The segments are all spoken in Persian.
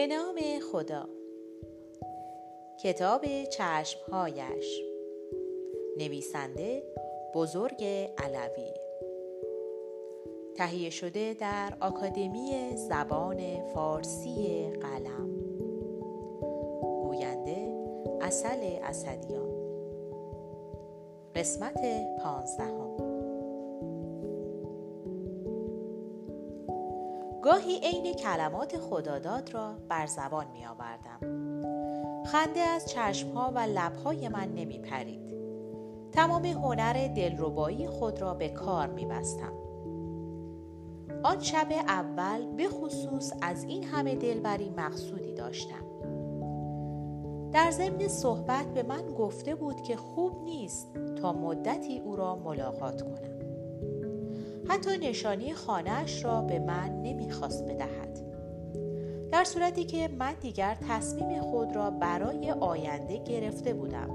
به نام خدا. کتاب چشمهایش. نویسنده بزرگ علوی. تهیه شده در آکادمی زبان فارسی قلم. گوینده اصل اسدیان. قسمت پانزدهم. گاهی عین کلمات خداداد را بر زبان می آوردم. خنده از چشمها و لبهای من نمی پرید. تمام هنر دلربایی خود را به کار می بستم. آن شب اول به خصوص از این همه دلبری مقصودی داشتم. در ضمن صحبت به من گفته بود که خوب نیست تا مدتی او را ملاقات کنم. حتی نشانی خانهاش را به من نمی‌خواست بدهد. در صورتی که من دیگر تصمیم خود را برای آینده گرفته بودم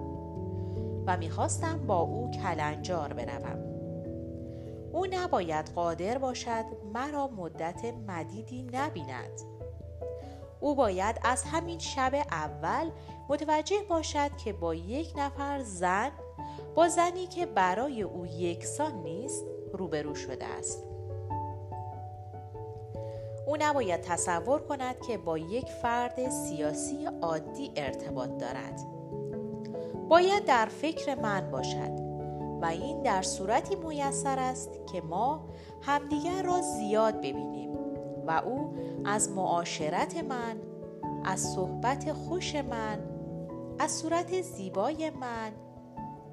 و می‌خواستم با او کلنجار بروم. او نباید قادر باشد مرا مدت مدیدی نبیند. او باید از همین شب اول متوجه باشد که با یک نفر زن با زنی که برای او یکسان نیست روبرو شده است. او نباید تصور کند که با یک فرد سیاسی عادی ارتباط دارد. باید در فکر من باشد و این در صورتی میسر است که ما همدیگر را زیاد ببینیم و او از معاشرت من از صحبت خوش من از صورت زیبای من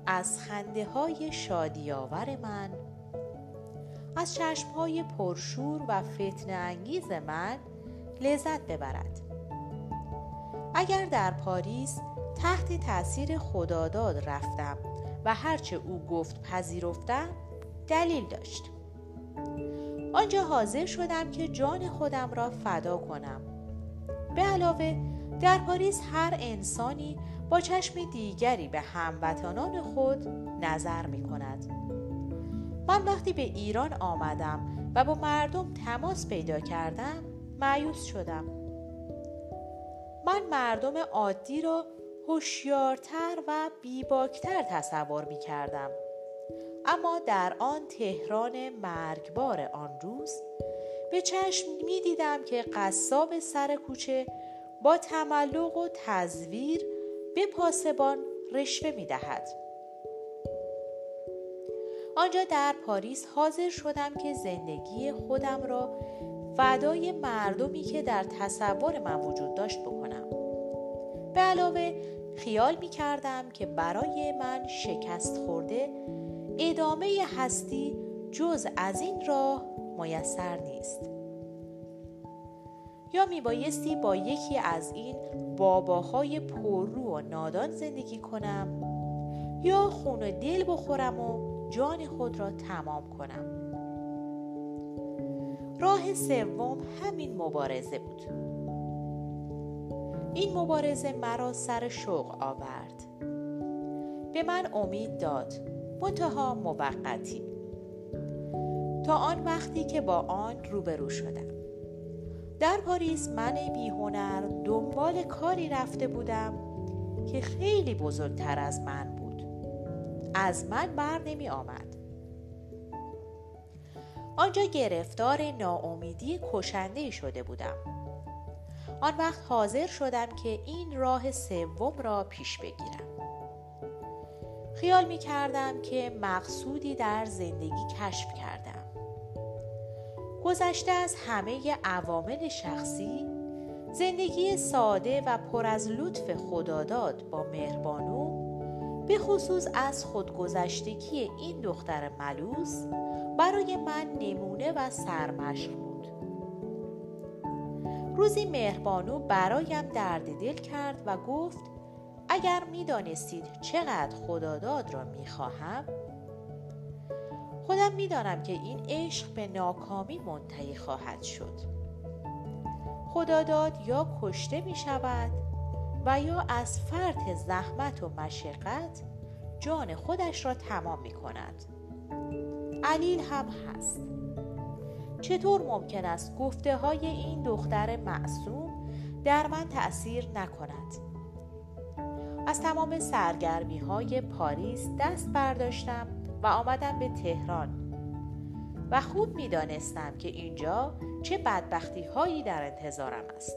از خنده های شادیاور من از چشمهای پرشور و فتن انگیز من لذت ببرد. اگر در پاریس تحت تاثیر خداداد رفتم و هرچه او گفت پذیرفتم دلیل داشت. آنجا حاضر شدم که جان خودم را فدا کنم. به علاوه در پاریس هر انسانی با چشم دیگری به هموطنان خود نظر می کند من وقتی به ایران آمدم و با مردم تماس پیدا کردم معیوس شدم من مردم عادی را هوشیارتر و بیباکتر تصور می کردم اما در آن تهران مرگبار آن روز به چشم می دیدم که قصاب سر کوچه با تملق و تزویر به پاسبان رشوه می دهد. آنجا در پاریس حاضر شدم که زندگی خودم را فدای مردمی که در تصور من وجود داشت بکنم. به علاوه خیال می کردم که برای من شکست خورده ادامه هستی جز از این راه میسر نیست. یا می بایستی با یکی از این باباهای پررو و نادان زندگی کنم یا خون و دل بخورم و جان خود را تمام کنم. راه سوم همین مبارزه بود. این مبارزه مرا سر شوق آورد. به من امید داد منتها موقتی. تا آن وقتی که با آن روبرو شدم. در پاریس من بیهنر دنبال کاری رفته بودم که خیلی بزرگتر از من از من بر نمی آمد. آنجا گرفتار ناامیدی کشنده شده بودم. آن وقت حاضر شدم که این راه سوم را پیش بگیرم. خیال می کردم که مقصودی در زندگی کشف کردم. گذشته از همه عوامل شخصی زندگی ساده و پر از لطف خداداد با مهربانو به خصوص از خودگذشتگی این دختر ملوس برای من نمونه و سرمشق بود. روزی مهربانو برایم درد دل کرد و گفت اگر می دانستید چقدر خداداد را می خواهم خودم می‌دانم که این عشق به ناکامی منتهی خواهد شد. خداداد یا کشته می شود و یا از فرط زحمت و مشقت جان خودش را تمام می کند علیل هم هست. چطور ممکن است گفته های این دختر معصوم در من تأثیر نکند؟ از تمام سرگرمی های پاریس دست برداشتم و آمدم به تهران و خوب می دانستم که اینجا چه بدبختی هایی در انتظارم است.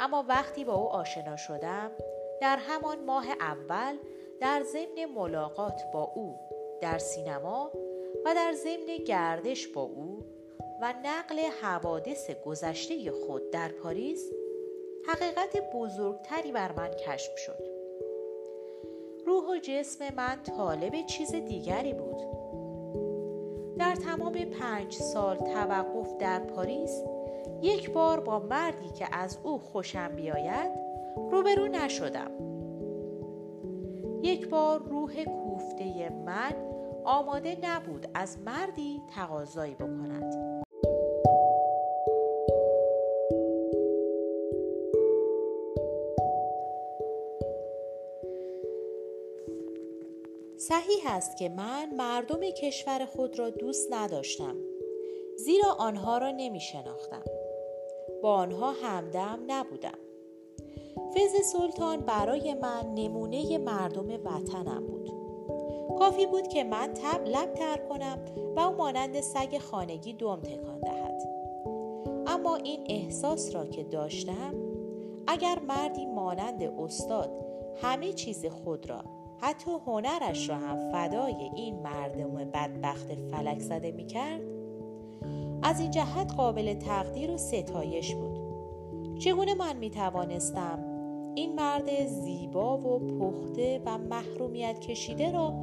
اما وقتی با او آشنا شدم در همان ماه اول در ضمن ملاقات با او در سینما و در ضمن گردش با او و نقل حوادث گذشته خود در پاریس حقیقت بزرگتری بر من کشف شد. روح و جسم من طالب چیز دیگری بود. در تمام پنج سال توقف در پاریس یک بار با مردی که از او خوشم بیاید روبرو نشدم. یک بار روح کوفته من آماده نبود از مردی تقاضایی بکند. صحیح است که من مردم کشور خود را دوست نداشتم زیرا آنها را نمی شناختم با آنها همدم نبودم. فیض سلطان برای من نمونه مردم وطنم بود. کافی بود که من تب لب تر کنم و او مانند سگ خانگی دم تکان دهد. اما این احساس را که داشتم اگر مردی مانند استاد همه چیز خود را حتی هنرش را هم فدای این مردم بدبخت فلک زده می کرد از این جهت قابل تقدیر و ستایش بود. چگونه من می توانستم این مرد زیبا و پخته و محرومیت کشیده را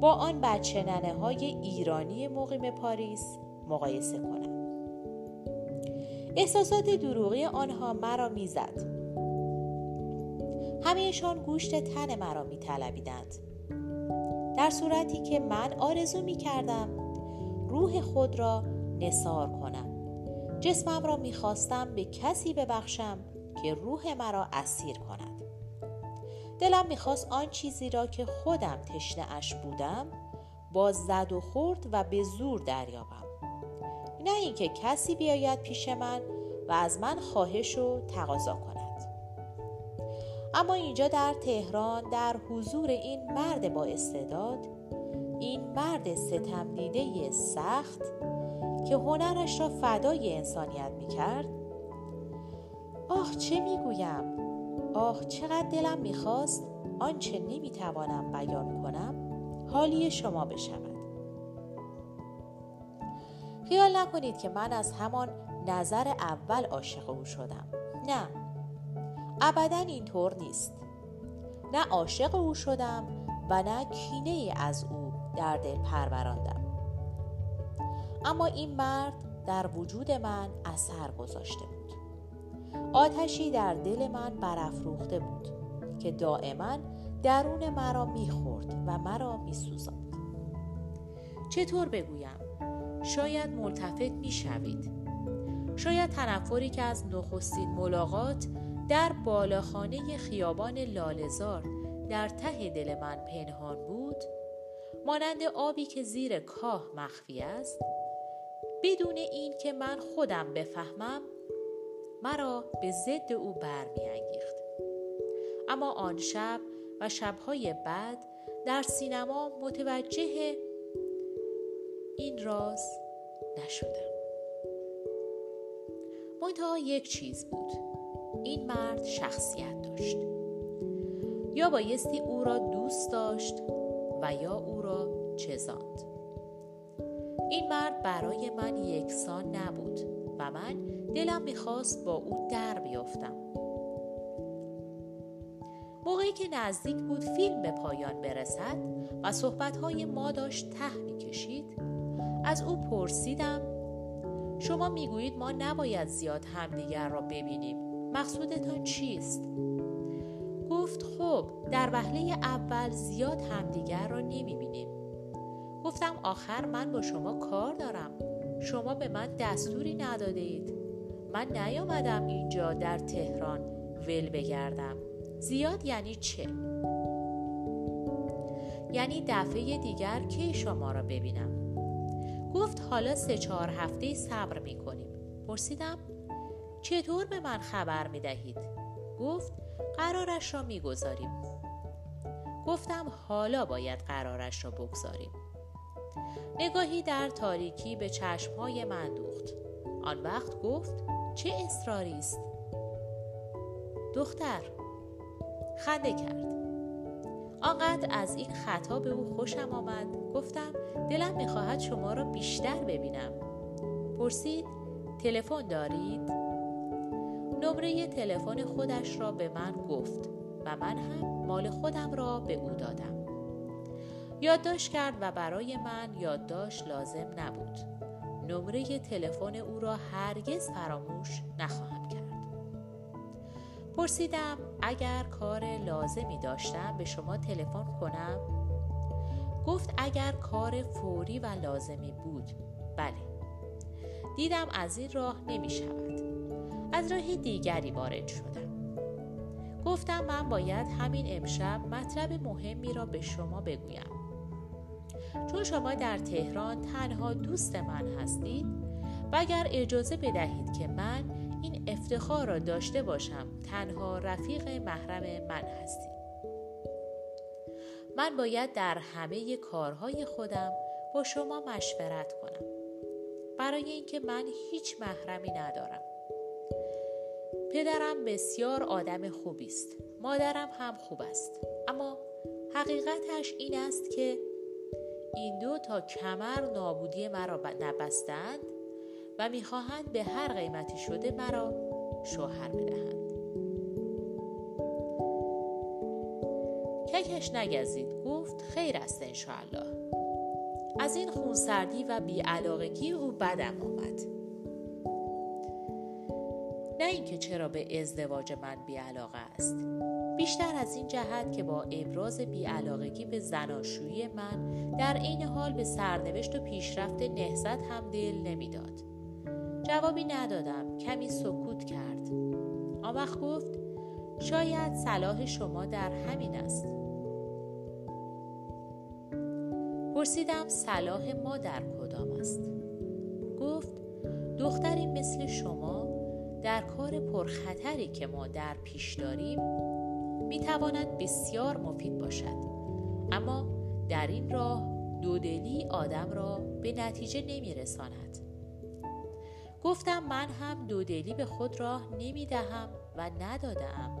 با آن بچه های ایرانی مقیم پاریس مقایسه کنم؟ احساسات دروغی آنها مرا می‌زد. همهشان گوشت تن مرا می طلبیدند. در صورتی که من آرزو می کردم روح خود را نصار کنم. جسمم را می خواستم به کسی ببخشم که روح مرا اسیر کند. دلم می‌خواست آن چیزی را که خودم تشنه اش بودم با زد و خورد و به زور دریابم. نه اینکه کسی بیاید پیش من و از من خواهش و تقاضا کند. اما اینجا در تهران در حضور این مرد با استعداد این مرد ستم دیده سخت که هنرش را فدای انسانیت می کرد آه چه می‌گویم؟ آه چقدر دلم می‌خواست آنچه نمی‌توانم بیان کنم حالی شما بشود. خیال نکنید که من از همان نظر اول عاشق او شدم. نه ابدا اینطور نیست. نه عاشق او شدم و نه کینه از او در دل پروراندم. اما این مرد در وجود من اثر گذاشته بود. آتشی در دل من برافروخته بود که دائما درون مرا می‌خورد و مرا میسوزاند. چطور بگویم؟ شاید ملتفت می‌شوید. شاید تنفری که از نخستین ملاقات در بالاخانه خیابان لالزار در ته دل من پنهان بود مانند آبی که زیر کاه مخفی است؟ بدون این که من خودم بفهمم مرا به ضد او برمیانگیخت. اما آن شب و شبهای بعد در سینما متوجه این راز نشدم. منتها یک چیز بود. این مرد شخصیت داشت. یا بایستی او را دوست داشت. و یا او را چزاند این مرد برای من یکسان نبود و من دلم می‌خواست با او در بیافتم. موقعی که نزدیک بود فیلم به پایان برسد و صحبتهای ما داشت ته می‌کشید از او پرسیدم شما می‌گویید ما نباید زیاد همدیگر را ببینیم مقصودتان چیست؟ گفت خب در وهله اول زیاد همدیگر را نمی‌بینیم. گفتم آخر من با شما کار دارم. شما به من دستوری نداده اید من نیامدم اینجا در تهران ول بگردم. زیاد یعنی چه؟ یعنی دفعه دیگر کی شما را ببینم؟ گفت حالا سه چهار هفته صبر می کنیم پرسیدم چطور به من خبر می دهید؟ گفت قرارش را می گذاریم. گفتم حالا باید قرارش را بگذاریم. نگاهی در تاریکی به چشمهای من دوخت. آن وقت گفت چه اصراری است؟ دختر خنده کرد. آنقدر از این خطا به او خوشم آمد گفتم دلم می‌خواهد شما را بیشتر ببینم پرسید تلفن دارید نمره تلفن خودش را به من گفت و من هم مال خودم را به او دادم. یادداشت کرد و برای من یادداشت لازم نبود. نمره تلفن او را هرگز فراموش نخواهم کرد. پرسیدم اگر کار لازمی داشتم به شما تلفن کنم؟ گفت اگر کار فوری و لازمی بود. بله. دیدم از این راه نمی شود. از راه دیگری وارد شدم. گفتم من باید همین امشب مطلب مهمی را به شما بگویم. چون شما در تهران تنها دوست من هستید و اگر اجازه بدهید که من این افتخار را داشته باشم تنها رفیق محرم من هستید. من باید در همه کارهای خودم با شما مشورت کنم. برای اینکه من هیچ محرمی ندارم. پدرم بسیار آدم خوبی است. مادرم هم خوب است. اما حقیقتش این است که این دو تا کمر نابودی مرا نبستند و می‌خواهند به هر قیمتی شده مرا شوهر بدهند. ککش نگزید. گفت خیر است انشاءالله. از این خونسردی و بیعلاقگی او بدم آمد. اینکه چرا به ازدواج من بیعلاقه است. بیشتر از این جهت که با ابراز بیعلاقگی به زناشویی من در عین حال به سرنوشت و پیشرفت نهزت هم دل نمی‌داد. جوابی ندادم کمی سکوت کرد. آن وقت گفت شاید صلاح شما در همین است. پرسیدم صلاح ما در کدام است؟ گفت دختری مثل شما در کار پرخطری که ما در پیش داریم می‌تواند بسیار مفید باشد. اما در این راه دودلی آدم را به نتیجه نمیرساند. گفتم من هم دودلی به خود راه نمی دهم و ندادم.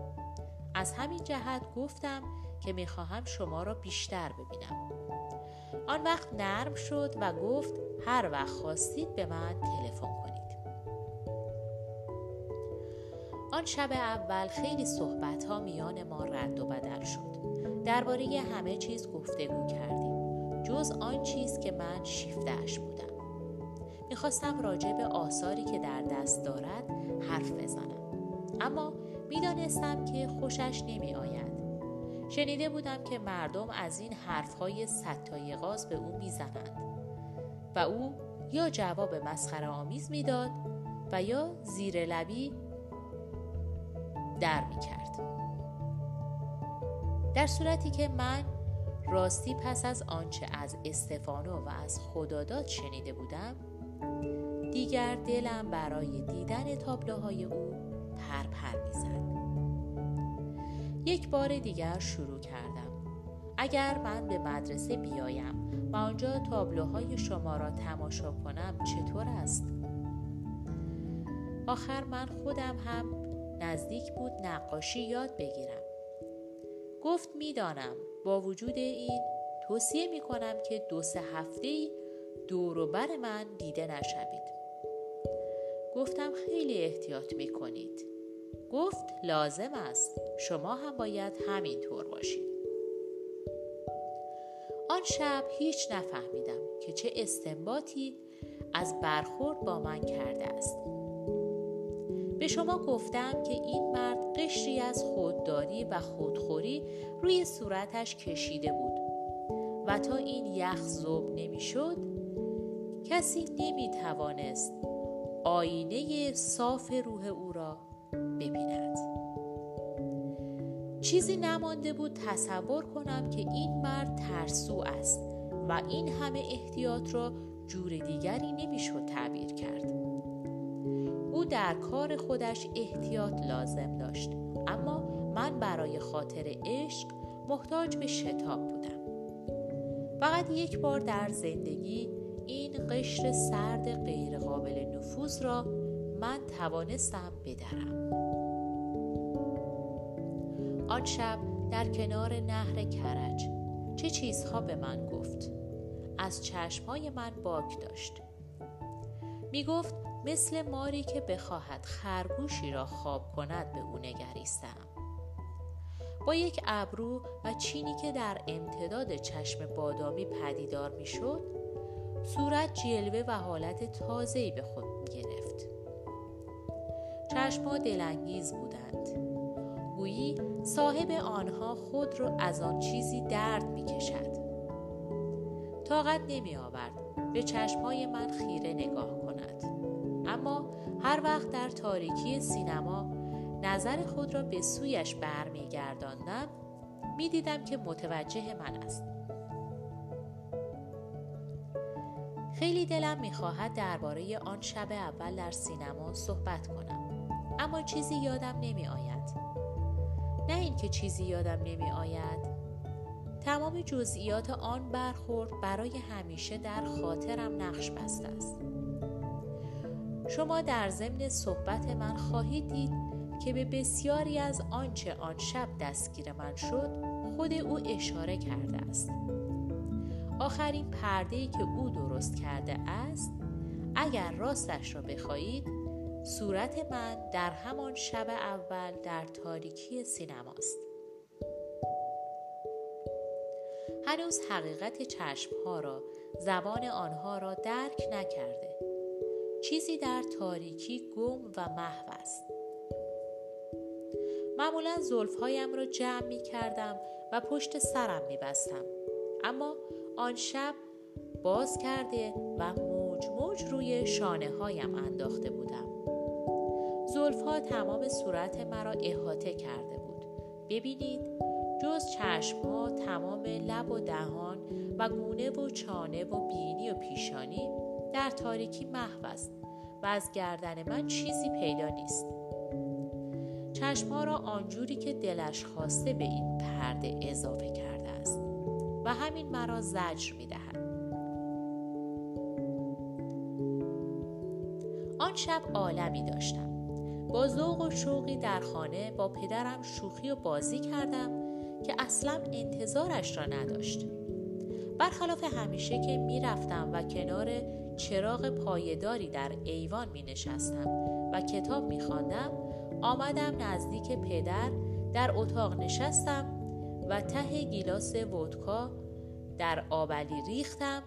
از همین جهت گفتم که می‌خواهم شما را بیشتر ببینم. آن وقت نرم شد و گفت هر وقت خواستید به من تلفن آن شب اول خیلی صحبت ها میان ما رد و بدل شد. درباره همه چیز گفتگو کردیم جز آن چیز که من شیفتهاش بودم. می‌خواستم راجع به آثاری که در دست دارد حرف بزنم. اما می‌دانستم که خوشش نمی آید شنیده بودم که مردم از این حرفهای ستای غاز به او می‌زنند و او یا جواب مسخره آمیز می‌داد و یا زیر لبی در می کرد. در صورتی که من راستی پس از آنچه از استفانو و از خداداد شنیده بودم دیگر دلم برای دیدن تابلوهای او پرپر می‌زد یک بار دیگر شروع کردم اگر من به مدرسه بیایم و آنجا تابلوهای شما را تماشا کنم چطور است؟ آخر من خودم هم نزدیک بود نقاشی یاد بگیرم. گفت می‌دانم با وجود این توصیه می کنم که دو سه هفته دوروبر من دیده نشوید. گفتم خیلی احتیاط می کنید گفت لازم است. شما هم باید همین طور باشید. آن شب هیچ نفهمیدم که چه استنباطی از برخورد با من کرده است. به شما گفتم که این مرد قشری از خودداری و خودخوری روی صورتش کشیده بود و تا این یخ زوب نمی‌شد کسی نمی توانست آینه صاف روح او را ببیند. چیزی نمانده بود تصور کنم که این مرد ترسو است و این همه احتیاط را جور دیگری نمی‌شد تعبیر کرد. در کار خودش احتیاط لازم داشت. اما من برای خاطر عشق محتاج به شتاب بودم. فقط یک بار در زندگی این قشر سرد غیرقابل نفوذ را من توانستم بدرم. آن شب در کنار نهر کرج چه چیزها به من گفت؟ از چشمهای من باک داشت. می گفت مثل ماری که بخواهد خرگوشی را خواب کند به او نگریستم. با یک ابرو و چینی که در امتداد چشم بادامی پدیدار می‌شد صورت جلوه و حالت تازه‌ای به خود گرفت. چشمها دلانگیز بودند. گویی صاحب آنها خود را از آن چیزی درد می‌کشد. طاقت نمی آورد به چشمهای من خیره نگاه کند. اما هر وقت در تاریکی سینما نظر خود را به سویش برمیگرداندم می‌دیدم که متوجه من است. خیلی دلم می‌خواهد درباره آن شب اول در سینما صحبت کنم اما چیزی یادم نمی آید نه اینکه چیزی یادم نمی آید تمام جزئیات آن برخورد برای همیشه در خاطرم نقش بسته است. شما در ضمن صحبت من خواهید دید که به بسیاری از آنچه آن شب دستگیر من شد خود او اشاره کرده است. آخرین پرده ای که او درست کرده است اگر راستش را بخواهید صورت من در همان شب اول در تاریکی سینماست هنوز حقیقت چشمها را زبان آنها را درک نکرده. چیزی در تاریکی گم و محو است معمولا زلفهایم را جمع می کردم و پشت سرم می بستم. اما آن شب باز کرده و موج موج روی شانه هایم انداخته بودم. زلفها تمام صورت مرا احاطه کرده بود. ببینید جز چشم ها تمام لب و دهان و گونه و چانه و بینی و پیشانی در تاریکی محو است و از گردن من چیزی پیدا نیست. چشمها را آنجوری که دلش خواسته به این پرده اضافه کرده است و همین مرا زجر می دهد. آن شب عالمی داشتم با ذوق و شوقی در خانه با پدرم شوخی و بازی کردم که اصلا انتظارش را نداشت برخلاف همیشه که می‌رفتم و کنار چراغ پایداری در ایوان می نشستم و کتاب می خواندم آمدم نزدیک پدر در اتاق نشستم و ته گیلاس ودکا در آبلی ریختم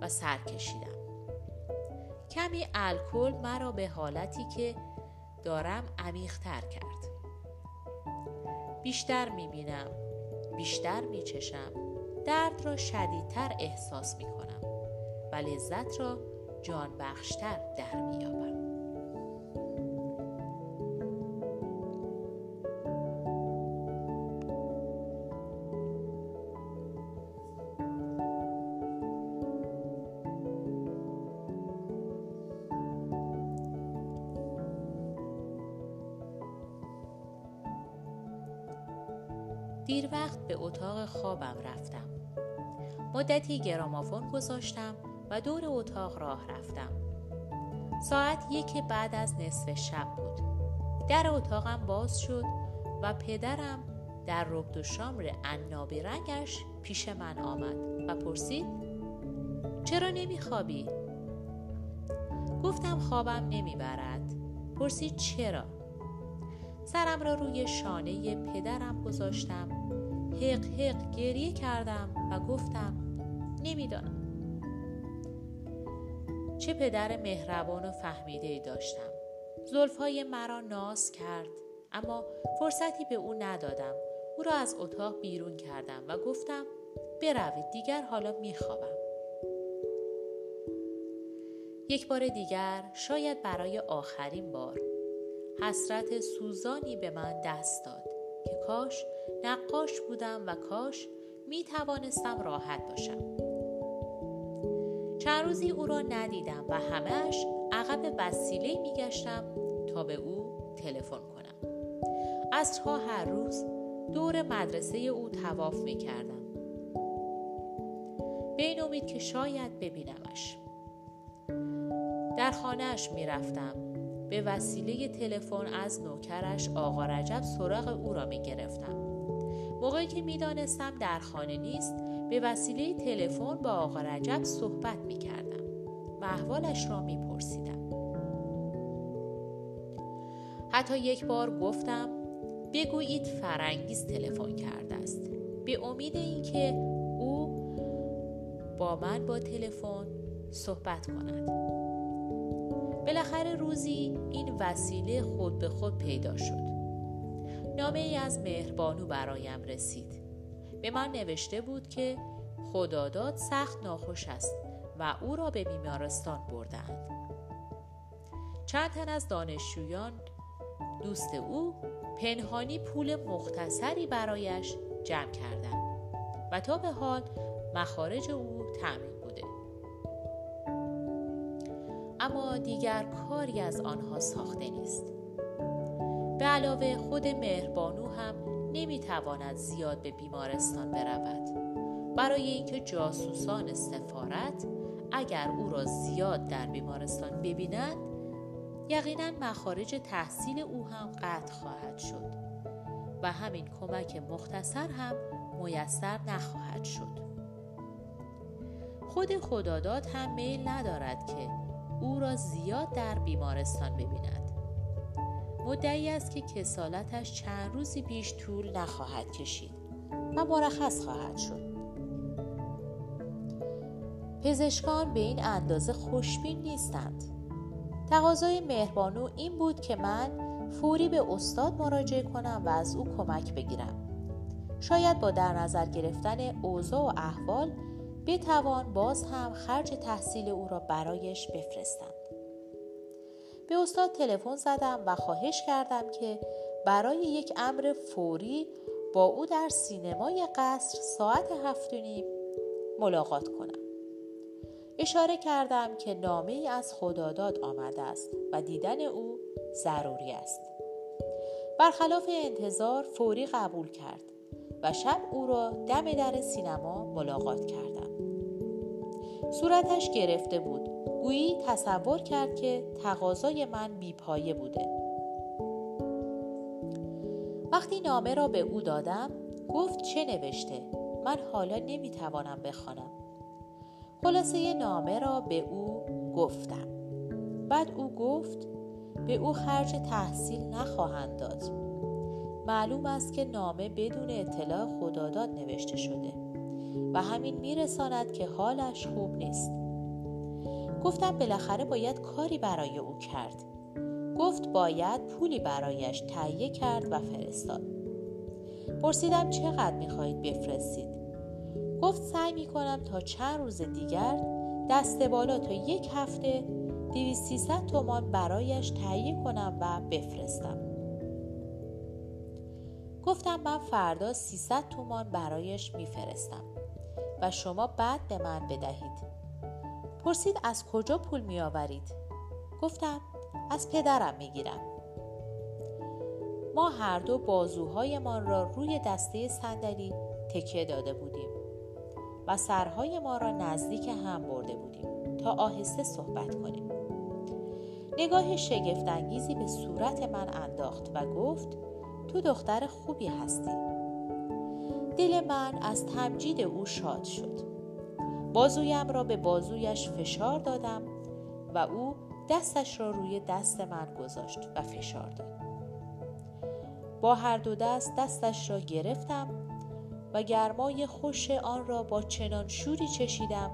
و سر کشیدم. کمی الکل مرا به حالتی که دارم عمیقتر کرد. بیشتر می‌بینم بیشتر میچشم. درد را شدیدتر احساس می‌کنم. و لذت را جان بخشتر در میابم دیر وقت به اتاق خوابم رفتم. مدتی گرامافون گذاشتم و دور اتاق راه رفتم. ساعت یک بعد از نصف شب بود. در اتاقم باز شد و پدرم در ربد و شامر عنابی رنگش پیش من آمد و پرسید چرا نمیخوابی؟ گفتم خوابم نمی‌برد. پرسید چرا؟ سرم را روی شانه پدرم گذاشتم حق حق گریه کردم و گفتم نمی‌دانم چه پدر مهربان و فهمیده داشتم. زلفهای مرا ناز کرد اما فرصتی به او ندادم. او را از اتاق بیرون کردم و گفتم بروید دیگر حالا میخوابم. یک بار دیگر شاید برای آخرین بار حسرت سوزانی به من دست داد که کاش نقاش بودم و کاش می توانستم راحت باشم. چند روزی او را ندیدم و همهش عقب وسیله میگشتم تا به او تلفن کنم. عصرها هر روز دور مدرسه او تواف می‌کردم. به این امید که شاید ببینمش. در خانهاش می‌رفتم. به وسیله تلفن از نوکرش آقا رجب سراغ او را می گرفتم. موقعی که می‌دانستم در خانه نیست به وسیله تلفن با آقا رجب صحبت می کردم و احوالش را می پرسیدم. حتی یک بار گفتم بگویید فرنگیز تلفن کرده است. به امید اینکه او با من با تلفن صحبت کند. بالاخره روزی این وسیله خود به خود پیدا شد. نامه ای از مهربانو برایم رسید. به من نوشته بود که خداداد سخت ناخوش است و او را به بیمارستان بردند چند تن از دانشجویان دوست او پنهانی پول مختصری برایش جمع کردند و تا به حال مخارج او تأمین اما دیگر کاری از آنها ساخته نیست. به علاوه خود مهربانو هم نمی‌تواند زیاد به بیمارستان برود. برای اینکه جاسوسان سفارت اگر او را زیاد در بیمارستان ببینند یقینا مخارج تحصیل او هم قطع خواهد شد و همین کمک مختصر هم میسر نخواهد شد. خود خداداد هم میل ندارد که او را زیاد در بیمارستان ببیند. مدعی است که کسالتش چند روزی بیش طول نخواهد کشید و مرخص خواهد شد. پزشکان به این اندازه خوشبین نیستند. تقاضای مهربانو این بود که من فوری به استاد مراجعه کنم و از او کمک بگیرم. شاید با در نظر گرفتن اوضاع و احوال بتوان باز هم خرج تحصیل او را برایش بفرستند. به استاد تلفن زدم و خواهش کردم که برای یک امر فوری با او در سینمای قصر ساعت هفت نیم ملاقات کنم. اشاره کردم که نامه ای از خداداد آمده است و دیدن او ضروری است. برخلاف انتظار فوری قبول کرد و شب او را دم در سینما ملاقات کردم. صورتش گرفته بود گویی تصور کرد که تقاضای من بیپایه بوده. وقتی نامه را به او دادم گفت چه نوشته؟ من حالا نمی‌توانم بخوانم. خلاصه نامه را به او گفتم. بعد او گفت به او خرج تحصیل نخواهند داد. معلوم است که نامه بدون اطلاع خداداد نوشته شده و همین میرساند که حالش خوب نیست. گفتم بالاخره باید کاری برای او کرد. گفت باید پولی برایش تهیه کرد و فرستاد. پرسیدم چقدر می‌خواهید بفرستید؟ گفت سعی می‌کنم تا چند روز دیگر دست بالا تا یک هفته دویست سیصد تومان برایش تهیه کنم و بفرستم. گفتم من فردا 300 تومان برایش میفرستم و شما بعد به من بدهید. پرسید از کجا پول می آورید؟ گفتم از پدرم می گیرم. ما هر دو بازوهایمان را روی دسته صندلی تکیه داده بودیم و سرهای ما را نزدیک هم برده بودیم تا آهسته صحبت کنیم. نگاه شگفتانگیزی به صورت من انداخت و گفت تو دختر خوبی هستی. دل من از تمجید او شاد شد. بازویم را به بازویش فشار دادم و او دستش را روی دست من گذاشت و فشار داد. با هر دو دست دستش را گرفتم و گرمای خوش آن را با چنان شوری چشیدم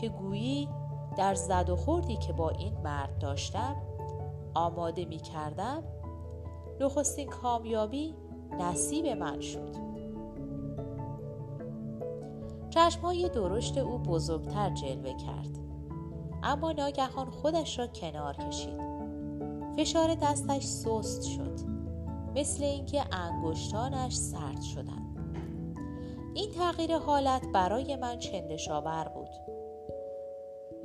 که گویی در زد و خوردی که با این مرد داشتم آماده می کردم نخستین کامیابی نصیب من شد. چشمهای درشت او بزرگتر جلوه کرد. اما ناگهان خودش را کنار کشید. فشار دستش سست شد مثل اینکه انگشتانش سرد شدند این تغییر حالت برای من چندشاور بود.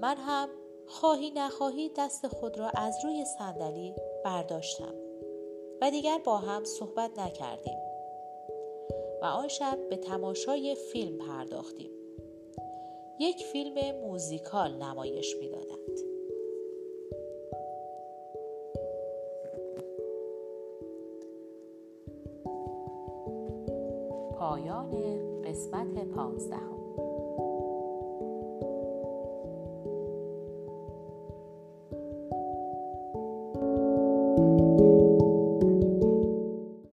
من هم خواهی نخواهی دست خود را از روی صندلی برداشتم و دیگر با هم صحبت نکردیم. و آن شب به تماشای فیلم پرداختیم. یک فیلم موزیکال نمایش می‌دادند. پایان قسمت پانزدهم.